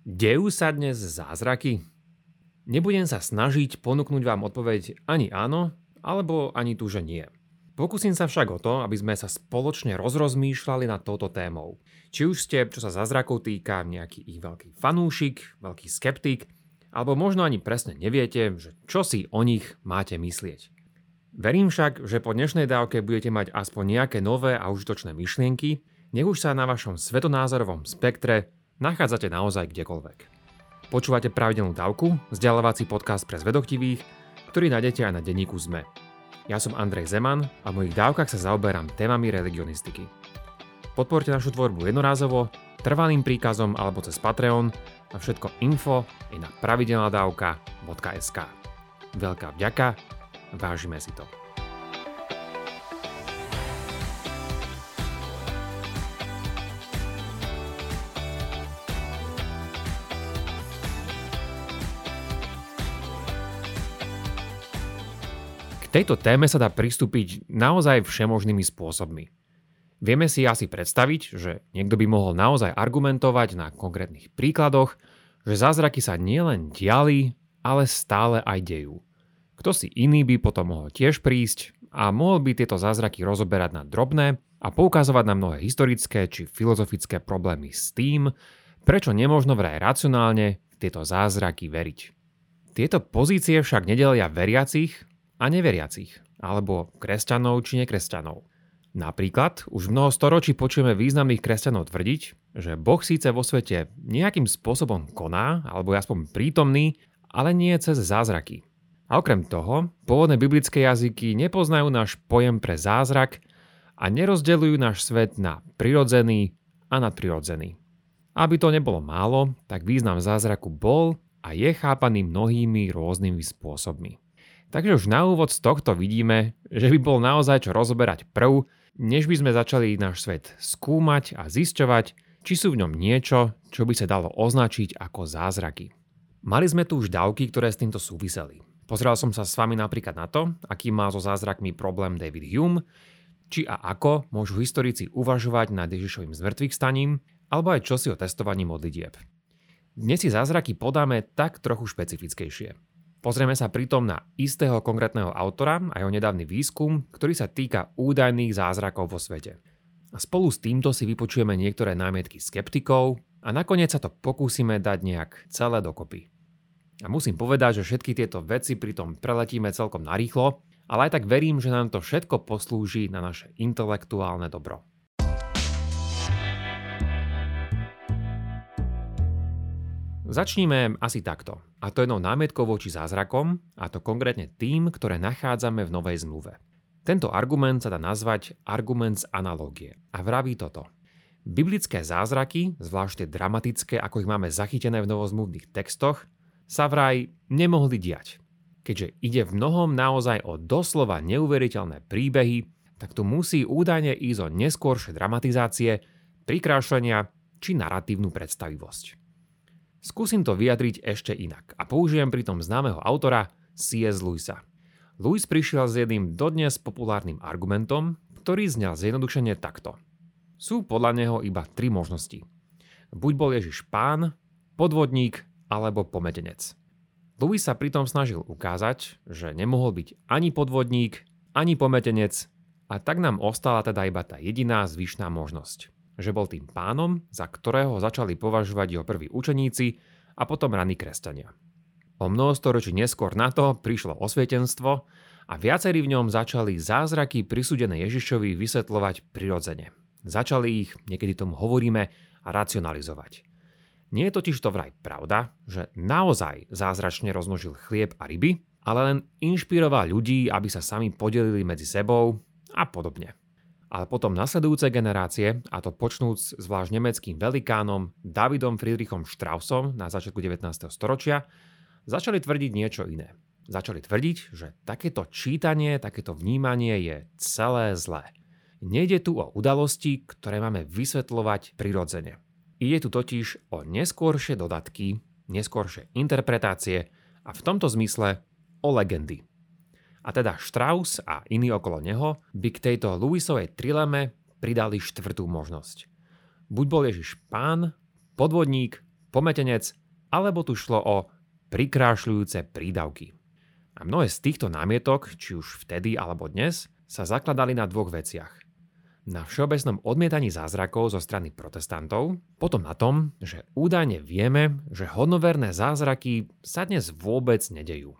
Dejú sa dnes zázraky? Nebudem sa snažiť ponúknuť vám odpoveď ani áno, alebo ani tu, že nie. Pokúsim sa však o to, aby sme sa spoločne rozrozmýšľali nad touto témou. Či už ste, čo sa zázrakov týka, nejaký ich veľký fanúšik, veľký skeptik, alebo možno ani presne neviete, že čo si o nich máte myslieť. Verím však, že po dnešnej dávke budete mať aspoň nejaké nové a užitočné myšlienky, nech už sa na vašom svetonázorovom spektre nachádzate naozaj kdekoľvek. Počúvate pravidelnú dávku, vzdelávací podcast pre zvedoktivých, ktorý nájdete aj na denníku ZME. Ja som Andrej Zeman a v mojich dávkach sa zaoberám témami religionistiky. Podporte našu tvorbu jednorázovo, trvalým príkazom alebo cez Patreon a všetko info je na pravidelnadavka.sk. Veľká vďaka, vážime si to. Tejto téme sa dá pristúpiť naozaj všemožnými spôsobmi. Vieme si asi predstaviť, že niekto by mohol naozaj argumentovať na konkrétnych príkladoch, že zázraky sa nielen diali, ale stále aj dejú. Kto si iný by potom mohol tiež prísť a mohol by tieto zázraky rozoberať na drobné a poukazovať na mnohé historické či filozofické problémy s tým, prečo nemožno vraj racionálne tieto zázraky veriť. Tieto pozície však nedelia veriacich a neveriacich, alebo kresťanov či nekresťanov. Napríklad už mnoho storočí počujeme významných kresťanov tvrdiť, že Boh síce vo svete nejakým spôsobom koná, alebo je aspoň prítomný, ale nie cez zázraky. A okrem toho, pôvodné biblické jazyky nepoznajú náš pojem pre zázrak a nerozdeľujú náš svet na prirodzený a nadprirodzený. Aby to nebolo málo, tak význam zázraku bol a je chápaný mnohými rôznymi spôsobmi. Takže už na úvod z tohto vidíme, že by bol naozaj čo rozoberať prv, než by sme začali náš svet skúmať a zisťovať, či sú v ňom niečo, čo by sa dalo označiť ako zázraky. Mali sme tu už dávky, ktoré s týmto súviseli. Pozrel som sa s vami napríklad na to, aký má so zázrakmi problém David Hume, či a ako môžu historici uvažovať nad Ježišovým zmrtvých staním, alebo aj čosi o testovaní modlitieb. Dnes si zázraky podáme tak trochu špecifickejšie. Pozrieme sa pritom na istého konkrétneho autora a jeho nedávny výskum, ktorý sa týka údajných zázrakov vo svete. A spolu s týmto si vypočujeme niektoré námietky skeptikov a nakoniec sa to pokúsime dať nejak celé dokopy. A musím povedať, že všetky tieto veci pritom preletíme celkom narýchlo, ale aj tak verím, že nám to všetko poslúži na naše intelektuálne dobro. Začníme asi takto. A to jednou námietkou voči zázrakom, a to konkrétne tým, ktoré nachádzame v Novej zmluve. Tento argument sa dá nazvať argument z analogie a vraví toto. Biblické zázraky, zvlášť dramatické, ako ich máme zachytené v novozmluvných textoch, sa vraj nemohli diať. Keďže ide v mnohom naozaj o doslova neuveriteľné príbehy, tak tu musí údajne ísť o neskôršie dramatizácie, prikrášlenia či naratívnu predstavivosť. Skúsim to vyjadriť ešte inak a použijem pritom známeho autora C.S. Lewisa. Lewis prišiel s jedným dodnes populárnym argumentom, ktorý znel zjednodušene takto. Sú podľa neho iba tri možnosti. Buď bol Ježiš pán, podvodník alebo pometenec. Lewis sa pritom snažil ukázať, že nemohol byť ani podvodník, ani pometenec a tak nám ostala teda iba tá jediná zvyšná možnosť že bol tým pánom, za ktorého začali považovať jeho prví učeníci a potom raní kresťania. O mnoho storočí neskôr na to prišlo osvietenstvo a viacerí v ňom začali zázraky prisúdené Ježišovi vysvetľovať prirodzene. Začali ich, niekedy tomu hovoríme, racionalizovať. Nie je totiž to vraj pravda, že naozaj zázračne rozmnožil chlieb a ryby, ale len inšpiroval ľudí, aby sa sami podelili medzi sebou a podobne ale potom nasledujúce generácie, a to počnúc zvlášť nemeckým velikánom Davidom Friedrichom Straussom na začiatku 19. storočia, začali tvrdiť niečo iné. Začali tvrdiť, že takéto čítanie, takéto vnímanie je celé zlé. Nejde tu o udalosti, ktoré máme vysvetľovať prirodzene. Ide tu totiž o neskôršie dodatky, neskôršie interpretácie a v tomto zmysle o legendy. A teda Strauss a iní okolo neho by k tejto Lewisovej trileme pridali štvrtú možnosť. Buď bol Ježiš pán, podvodník pometenec, alebo tu šlo o prikrášľujúce prídavky. A mnohé z týchto námietok, či už vtedy alebo dnes, sa zakladali na dvoch veciach. Na všeobecnom odmietaní zázrakov zo strany protestantov, potom na tom, že údajne vieme, že hodnoverné zázraky sa dnes vôbec nedejú.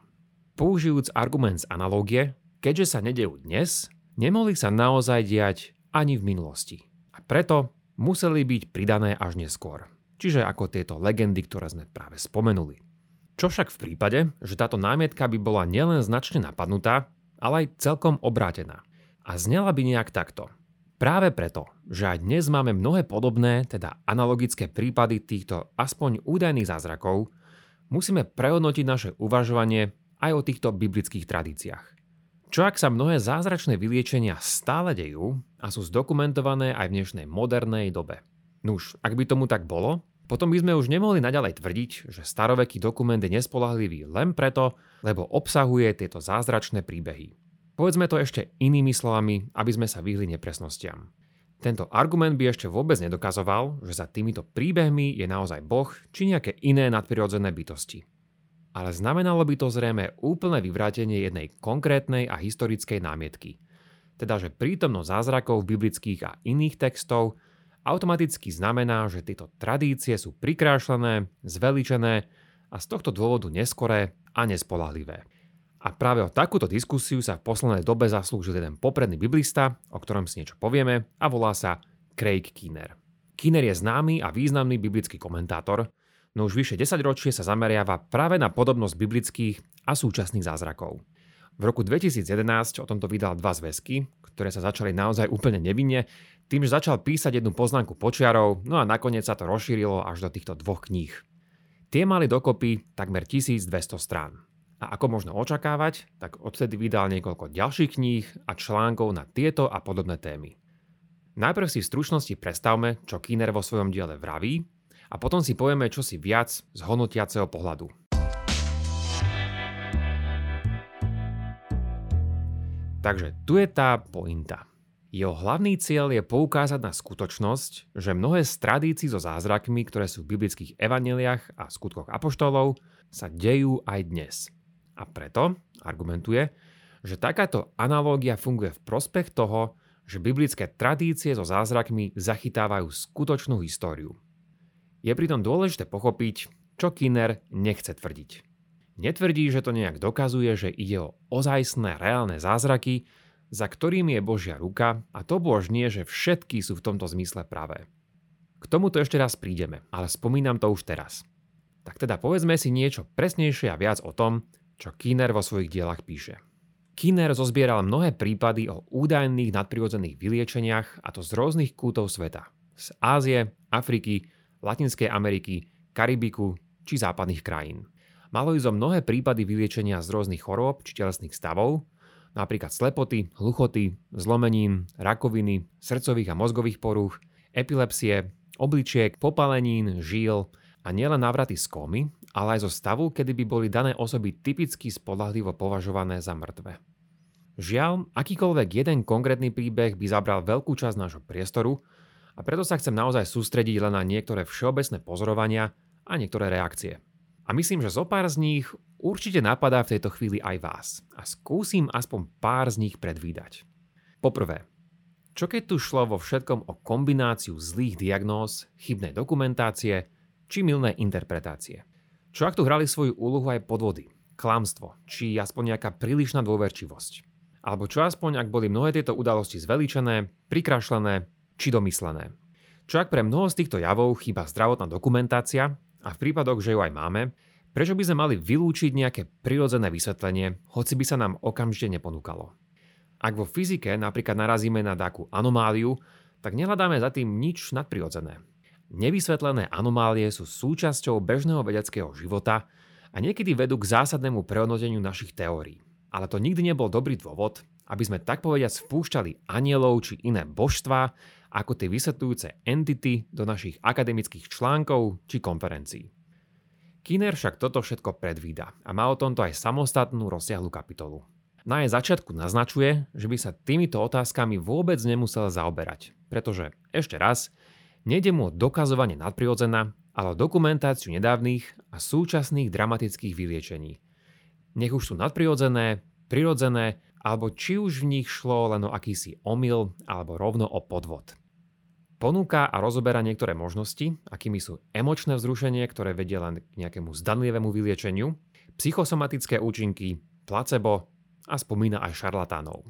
Použijúc argument z analógie, keďže sa nedejú dnes, nemohli sa naozaj diať ani v minulosti. A preto museli byť pridané až neskôr. Čiže ako tieto legendy, ktoré sme práve spomenuli. Čo však v prípade, že táto námietka by bola nielen značne napadnutá, ale aj celkom obrátená. A znela by nejak takto. Práve preto, že aj dnes máme mnohé podobné, teda analogické prípady týchto aspoň údajných zázrakov, musíme prehodnotiť naše uvažovanie aj o týchto biblických tradíciách. Čo ak sa mnohé zázračné vyliečenia stále dejú a sú zdokumentované aj v dnešnej modernej dobe? Nuž, ak by tomu tak bolo, potom by sme už nemohli naďalej tvrdiť, že staroveký dokument je nespolahlivý len preto, lebo obsahuje tieto zázračné príbehy. Povedzme to ešte inými slovami, aby sme sa vyhli nepresnostiam. Tento argument by ešte vôbec nedokazoval, že za týmito príbehmi je naozaj Boh či nejaké iné nadprirodzené bytosti. Ale znamenalo by to zrejme úplné vyvrátenie jednej konkrétnej a historickej námietky. Teda, že prítomnosť zázrakov biblických a iných textov automaticky znamená, že tieto tradície sú prikrášlené, zveličené a z tohto dôvodu neskoré a nespolahlivé. A práve o takúto diskusiu sa v poslednej dobe zaslúžil jeden popredný biblista, o ktorom si niečo povieme, a volá sa Craig Keener. Keener je známy a významný biblický komentátor, no už vyše 10 ročie sa zameriava práve na podobnosť biblických a súčasných zázrakov. V roku 2011 o tomto vydal dva zväzky, ktoré sa začali naozaj úplne nevinne, tým, že začal písať jednu poznámku počiarov, no a nakoniec sa to rozšírilo až do týchto dvoch kníh. Tie mali dokopy takmer 1200 strán. A ako možno očakávať, tak odtedy vydal niekoľko ďalších kníh a článkov na tieto a podobné témy. Najprv si v stručnosti predstavme, čo Kiner vo svojom diele vraví a potom si povieme čosi viac z hodnotiaceho pohľadu. Takže tu je tá pointa. Jeho hlavný cieľ je poukázať na skutočnosť, že mnohé z tradícií so zázrakmi, ktoré sú v biblických evaneliách a skutkoch apoštolov, sa dejú aj dnes. A preto argumentuje, že takáto analógia funguje v prospech toho, že biblické tradície so zázrakmi zachytávajú skutočnú históriu. Je pritom dôležité pochopiť, čo Kinner nechce tvrdiť. Netvrdí, že to nejak dokazuje, že ide o ozajstné reálne zázraky, za ktorými je Božia ruka a to bož nie, že všetky sú v tomto zmysle pravé. K tomuto ešte raz prídeme, ale spomínam to už teraz. Tak teda povedzme si niečo presnejšie a viac o tom, čo Kiner vo svojich dielach píše. Kiner zozbieral mnohé prípady o údajných nadprirodzených vyliečeniach a to z rôznych kútov sveta. Z Ázie, Afriky, Latinskej Ameriky, Karibiku či západných krajín. Malo ísť o mnohé prípady vyliečenia z rôznych chorôb či telesných stavov, napríklad slepoty, hluchoty, zlomenín, rakoviny, srdcových a mozgových porúch, epilepsie, obličiek, popalenín, žíl a nielen návraty z komy, ale aj zo stavu, kedy by boli dané osoby typicky spolahlivo považované za mŕtve. Žiaľ, akýkoľvek jeden konkrétny príbeh by zabral veľkú časť nášho priestoru a preto sa chcem naozaj sústrediť len na niektoré všeobecné pozorovania a niektoré reakcie. A myslím, že zo pár z nich určite napadá v tejto chvíli aj vás a skúsim aspoň pár z nich predvídať. Poprvé, čo keď tu šlo vo všetkom o kombináciu zlých diagnóz, chybnej dokumentácie či milné interpretácie? Čo ak tu hrali svoju úlohu aj podvody, klamstvo či aspoň nejaká prílišná dôverčivosť? Alebo čo aspoň ak boli mnohé tieto udalosti zveličené, prikrašlené či domyslené? Čo ak pre mnoho z týchto javov chýba zdravotná dokumentácia a v prípadoch, že ju aj máme, Prečo by sme mali vylúčiť nejaké prirodzené vysvetlenie, hoci by sa nám okamžite neponúkalo? Ak vo fyzike napríklad narazíme na takú anomáliu, tak nehľadáme za tým nič nadprirodzené. Nevysvetlené anomálie sú súčasťou bežného vedeckého života a niekedy vedú k zásadnému prehodnoteniu našich teórií. Ale to nikdy nebol dobrý dôvod, aby sme tak povediať spúšťali anielov či iné božstvá ako tie vysvetľujúce entity do našich akademických článkov či konferencií. Kinner však toto všetko predvída a má o tomto aj samostatnú rozsiahlu kapitolu. Na jej začiatku naznačuje, že by sa týmito otázkami vôbec nemusel zaoberať, pretože, ešte raz, nejde mu o dokazovanie nadprirodzena, ale o dokumentáciu nedávnych a súčasných dramatických vyliečení. Nech už sú nadprirodzené, prirodzené, alebo či už v nich šlo len o akýsi omyl alebo rovno o podvod. Ponúka a rozoberá niektoré možnosti, akými sú emočné vzrušenie, ktoré vedie len k nejakému zdanlivému vyliečeniu, psychosomatické účinky, placebo a spomína aj šarlatánov.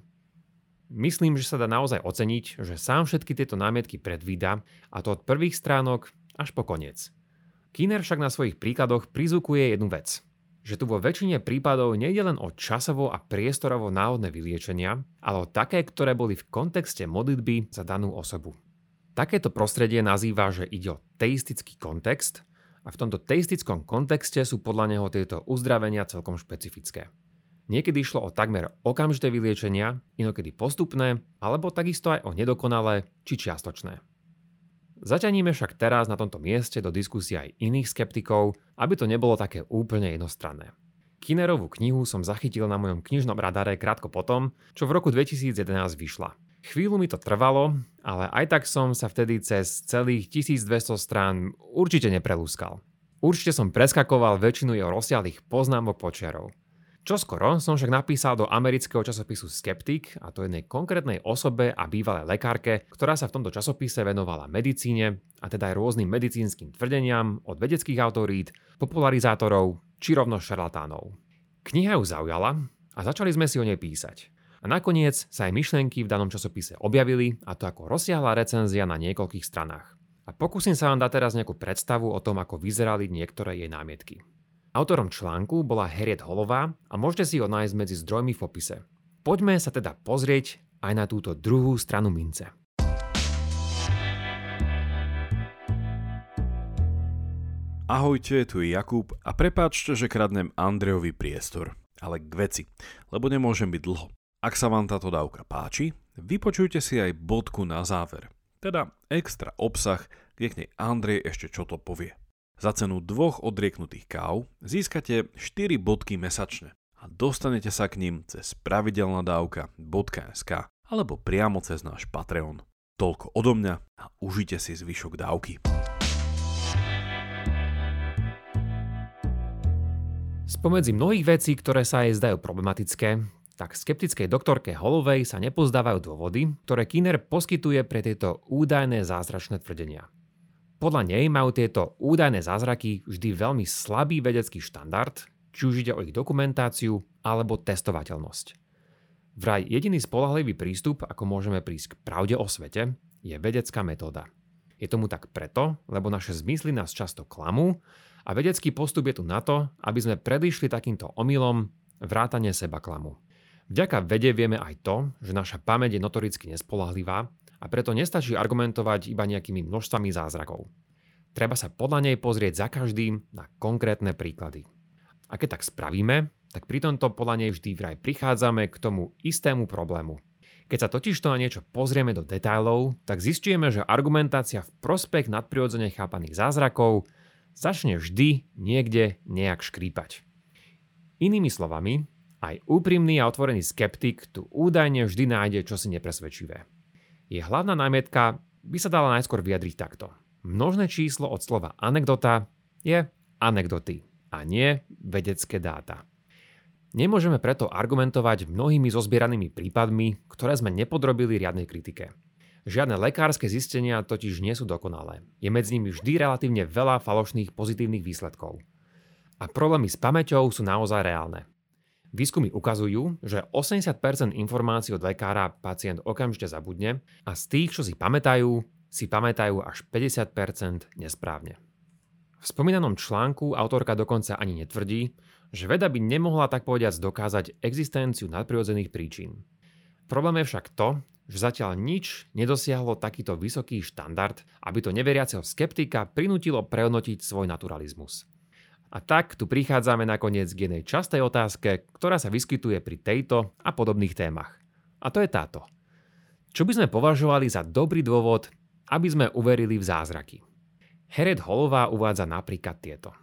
Myslím, že sa dá naozaj oceniť, že sám všetky tieto námietky predvída a to od prvých stránok až po koniec. Kiner však na svojich príkladoch prizvukuje jednu vec. Že tu vo väčšine prípadov nejde len o časovo a priestorovo náhodné vyliečenia, ale o také, ktoré boli v kontexte modlitby za danú osobu. Takéto prostredie nazýva, že ide o teistický kontext a v tomto teistickom kontexte sú podľa neho tieto uzdravenia celkom špecifické. Niekedy išlo o takmer okamžité vyliečenia, inokedy postupné, alebo takisto aj o nedokonalé či čiastočné. Zaťaníme však teraz na tomto mieste do diskusie aj iných skeptikov, aby to nebolo také úplne jednostranné. Kinerovú knihu som zachytil na mojom knižnom radare krátko potom, čo v roku 2011 vyšla. Chvíľu mi to trvalo, ale aj tak som sa vtedy cez celých 1200 strán určite neprelúskal. Určite som preskakoval väčšinu jeho rozsiahlých poznámok počiarov. Čoskoro som však napísal do amerického časopisu Skeptik, a to jednej konkrétnej osobe a bývalej lekárke, ktorá sa v tomto časopise venovala medicíne, a teda aj rôznym medicínskym tvrdeniam od vedeckých autorít, popularizátorov či rovno šarlatánov. Kniha ju zaujala a začali sme si o nej písať. A nakoniec sa aj myšlenky v danom časopise objavili, a to ako rozsiahla recenzia na niekoľkých stranách. A pokúsim sa vám dať teraz nejakú predstavu o tom, ako vyzerali niektoré jej námietky. Autorom článku bola Harriet Holová a môžete si ho nájsť medzi zdrojmi v popise. Poďme sa teda pozrieť aj na túto druhú stranu mince. Ahojte, tu je Jakub a prepáčte, že kradnem Andrejovi priestor, ale k veci, lebo nemôžem byť dlho. Ak sa vám táto dávka páči, vypočujte si aj bodku na záver, teda extra obsah, kde k nej Andrej ešte čo to povie. Za cenu dvoch odrieknutých káv získate 4 bodky mesačne a dostanete sa k ním cez pravidelnadavka.sk alebo priamo cez náš Patreon. Toľko odo mňa a užite si zvyšok dávky. Spomedzi mnohých vecí, ktoré sa jej zdajú problematické, tak skeptickej doktorke Holovej sa nepozdávajú dôvody, ktoré Kinner poskytuje pre tieto údajné zázračné tvrdenia. Podľa nej majú tieto údajné zázraky vždy veľmi slabý vedecký štandard, či už ide o ich dokumentáciu alebo testovateľnosť. Vraj jediný spolahlivý prístup, ako môžeme prísť k pravde o svete, je vedecká metóda. Je tomu tak preto, lebo naše zmysly nás často klamú a vedecký postup je tu na to, aby sme predišli takýmto omylom vrátane seba klamu. Vďaka vede vieme aj to, že naša pamäť je notoricky nespolahlivá a preto nestačí argumentovať iba nejakými množstvami zázrakov. Treba sa podľa nej pozrieť za každým na konkrétne príklady. A keď tak spravíme, tak pri tomto podľa nej vždy vraj prichádzame k tomu istému problému. Keď sa totižto na niečo pozrieme do detailov, tak zistujeme, že argumentácia v prospech nadprirodzene chápaných zázrakov začne vždy niekde nejak škrípať. Inými slovami, aj úprimný a otvorený skeptik tu údajne vždy nájde čosi nepresvedčivé. Je hlavná námietka by sa dala najskôr vyjadriť takto. Množné číslo od slova anekdota je anekdoty a nie vedecké dáta. Nemôžeme preto argumentovať mnohými zozbieranými prípadmi, ktoré sme nepodrobili riadnej kritike. Žiadne lekárske zistenia totiž nie sú dokonalé. Je medzi nimi vždy relatívne veľa falošných pozitívnych výsledkov. A problémy s pamäťou sú naozaj reálne. Výskumy ukazujú, že 80% informácií od lekára pacient okamžite zabudne a z tých, čo si pamätajú, si pamätajú až 50% nesprávne. V spomínanom článku autorka dokonca ani netvrdí, že veda by nemohla tak povediac dokázať existenciu nadprirodzených príčin. Problém je však to, že zatiaľ nič nedosiahlo takýto vysoký štandard, aby to neveriaceho skeptika prinútilo prehodnotiť svoj naturalizmus. A tak tu prichádzame nakoniec k jednej častej otázke, ktorá sa vyskytuje pri tejto a podobných témach. A to je táto. Čo by sme považovali za dobrý dôvod, aby sme uverili v zázraky? Hered Holová uvádza napríklad tieto.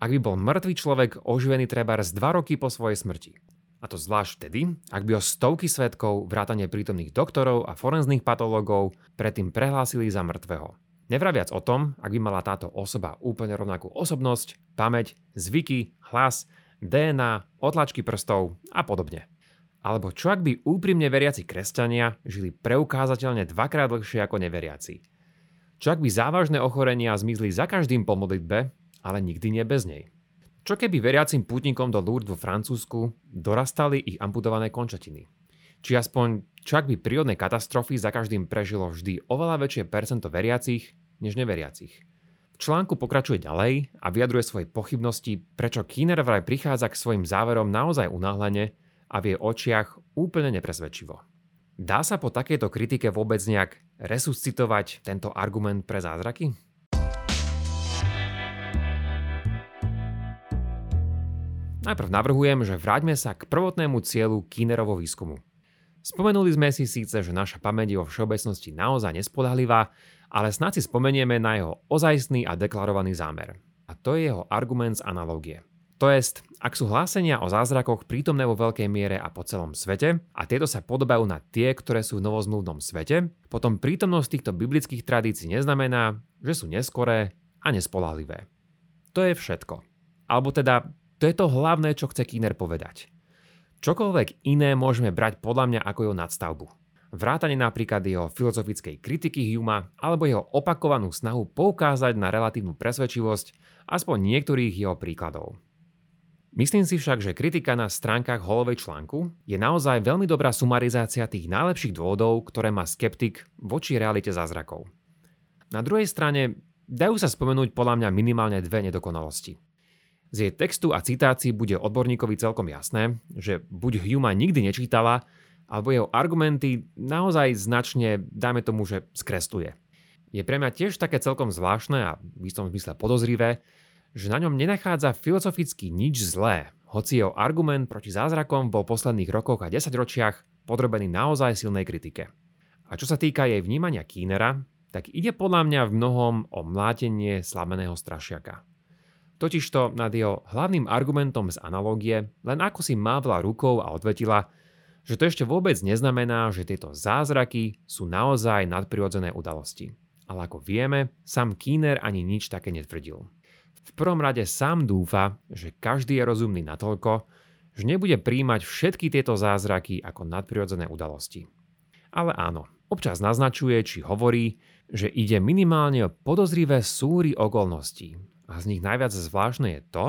Ak by bol mŕtvý človek oživený treba z 2 roky po svojej smrti, a to zvlášť vtedy, ak by ho stovky svetkov, vrátane prítomných doktorov a forenzných patológov predtým prehlásili za mŕtvého. Nevraviac o tom, ak by mala táto osoba úplne rovnakú osobnosť, pamäť, zvyky, hlas, DNA, otlačky prstov a podobne. Alebo čo ak by úprimne veriaci kresťania žili preukázateľne dvakrát dlhšie ako neveriaci? Čo ak by závažné ochorenia zmizli za každým po modlitbe, ale nikdy nie bez nej? Čo keby veriacim putníkom do Lourdes vo Francúzsku dorastali ich amputované končatiny? Či aspoň, čo ak by prírodné katastrofy za každým prežilo vždy oveľa väčšie percento veriacich než neveriacich? V článku pokračuje ďalej a vyjadruje svoje pochybnosti, prečo Kiner vraj prichádza k svojim záverom naozaj unáhlene a v jej očiach úplne nepresvedčivo. Dá sa po takejto kritike vôbec nejak resuscitovať tento argument pre zázraky? Najprv navrhujem, že vráťme sa k prvotnému cieľu Kinerovo výskumu. Spomenuli sme si síce, že naša pamäť je vo všeobecnosti naozaj nespodahlivá, ale snad si spomenieme na jeho ozajstný a deklarovaný zámer. A to je jeho argument z analógie. To jest, ak sú hlásenia o zázrakoch prítomné vo veľkej miere a po celom svete a tieto sa podobajú na tie, ktoré sú v novozmluvnom svete, potom prítomnosť týchto biblických tradícií neznamená, že sú neskoré a nespolahlivé. To je všetko. Alebo teda to je to hlavné, čo chce Kiner povedať. Čokoľvek iné môžeme brať podľa mňa ako jeho nadstavbu. Vrátane napríklad jeho filozofickej kritiky Huma alebo jeho opakovanú snahu poukázať na relatívnu presvedčivosť aspoň niektorých jeho príkladov. Myslím si však, že kritika na stránkach holovej článku je naozaj veľmi dobrá sumarizácia tých najlepších dôvodov, ktoré má skeptik voči realite zázrakov. Na druhej strane dajú sa spomenúť podľa mňa minimálne dve nedokonalosti. Z jej textu a citácií bude odborníkovi celkom jasné, že buď Huma nikdy nečítala, alebo jeho argumenty naozaj značne, dáme tomu, že skresluje. Je pre mňa tiež také celkom zvláštne a v istom zmysle podozrivé, že na ňom nenachádza filozoficky nič zlé, hoci jeho argument proti zázrakom bol v posledných rokoch a desaťročiach podrobený naozaj silnej kritike. A čo sa týka jej vnímania Kínera, tak ide podľa mňa v mnohom o mlátenie slameného strašiaka. Totižto nad jeho hlavným argumentom z analógie len ako si mávla rukou a odvetila, že to ešte vôbec neznamená, že tieto zázraky sú naozaj nadprirodzené udalosti. Ale ako vieme, sám Keener ani nič také netvrdil. V prvom rade sám dúfa, že každý je rozumný natoľko, že nebude príjmať všetky tieto zázraky ako nadprirodzené udalosti. Ale áno, občas naznačuje či hovorí, že ide minimálne o podozrivé súry okolností, a z nich najviac zvláštne je to,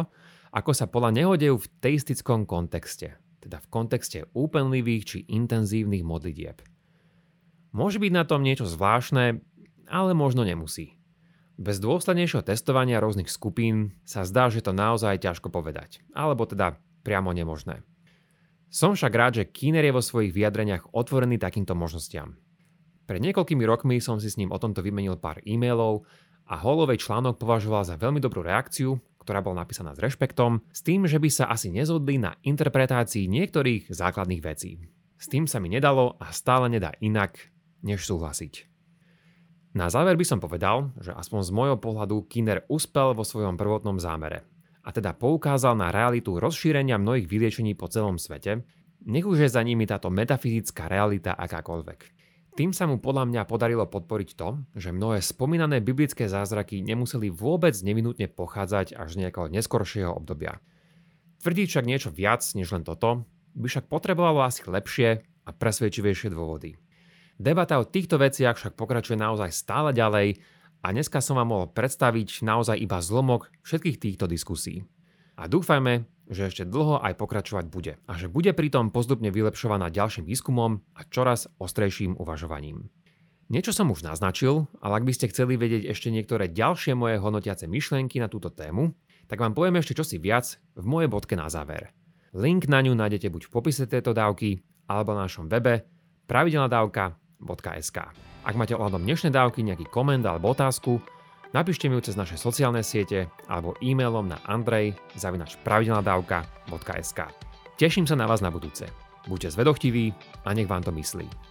ako sa podľa neho v teistickom kontexte, teda v kontexte úplnlivých či intenzívnych modlitieb. Môže byť na tom niečo zvláštne, ale možno nemusí. Bez dôslednejšieho testovania rôznych skupín sa zdá, že to naozaj ťažko povedať, alebo teda priamo nemožné. Som však rád, že Kiner je vo svojich vyjadreniach otvorený takýmto možnostiam. Pred niekoľkými rokmi som si s ním o tomto vymenil pár e-mailov a Holovej článok považoval za veľmi dobrú reakciu, ktorá bola napísaná s rešpektom, s tým, že by sa asi nezhodli na interpretácii niektorých základných vecí. S tým sa mi nedalo a stále nedá inak, než súhlasiť. Na záver by som povedal, že aspoň z môjho pohľadu Kinder uspel vo svojom prvotnom zámere a teda poukázal na realitu rozšírenia mnohých vyliečení po celom svete, nech už je za nimi táto metafyzická realita akákoľvek. Tým sa mu podľa mňa podarilo podporiť to, že mnohé spomínané biblické zázraky nemuseli vôbec nevinutne pochádzať až z nejakého neskoršieho obdobia. Tvrdiť však niečo viac než len toto by však potrebovalo asi lepšie a presvedčivejšie dôvody. Debata o týchto veciach však pokračuje naozaj stále ďalej a dneska som vám mohol predstaviť naozaj iba zlomok všetkých týchto diskusí. A dúfajme, že ešte dlho aj pokračovať bude a že bude pritom postupne vylepšovaná ďalším výskumom a čoraz ostrejším uvažovaním. Niečo som už naznačil, ale ak by ste chceli vedieť ešte niektoré ďalšie moje hodnotiace myšlienky na túto tému, tak vám poviem ešte čosi viac v mojej bodke na záver. Link na ňu nájdete buď v popise tejto dávky, alebo na našom webe pravidelnadavka.sk. Ak máte ohľadom dnešnej dávky nejaký koment alebo otázku, Napíšte mi ju cez naše sociálne siete alebo e-mailom na andrej.pravidelnadavka.sk Teším sa na vás na budúce. Buďte zvedochtiví a nech vám to myslí.